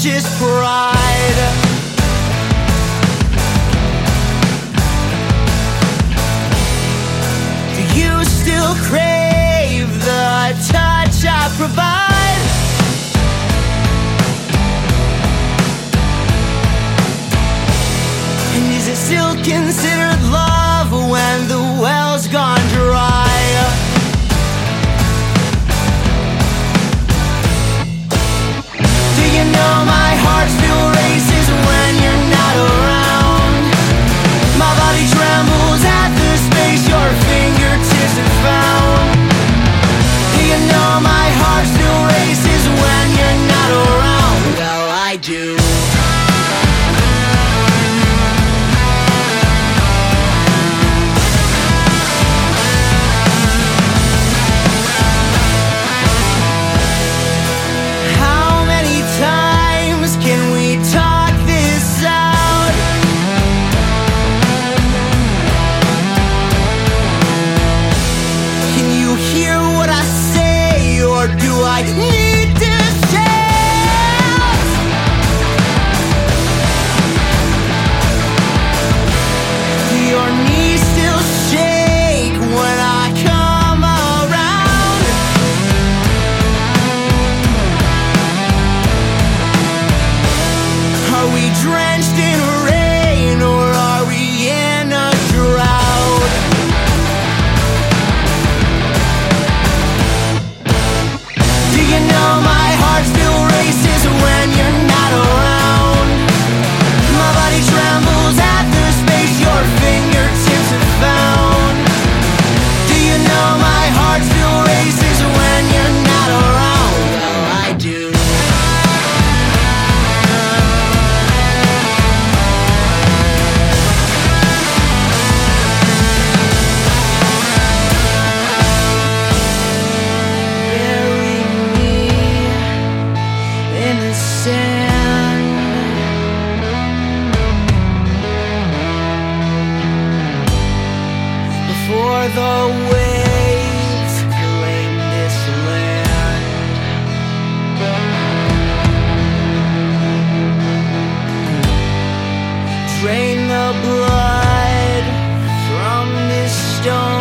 vicious pride. Do you still crave the touch I provide? And is it still considered love when the well's gone? now my heart still races when you're not around. Well, I do. drenched for the waves claim this land. Drain the blood from this stone.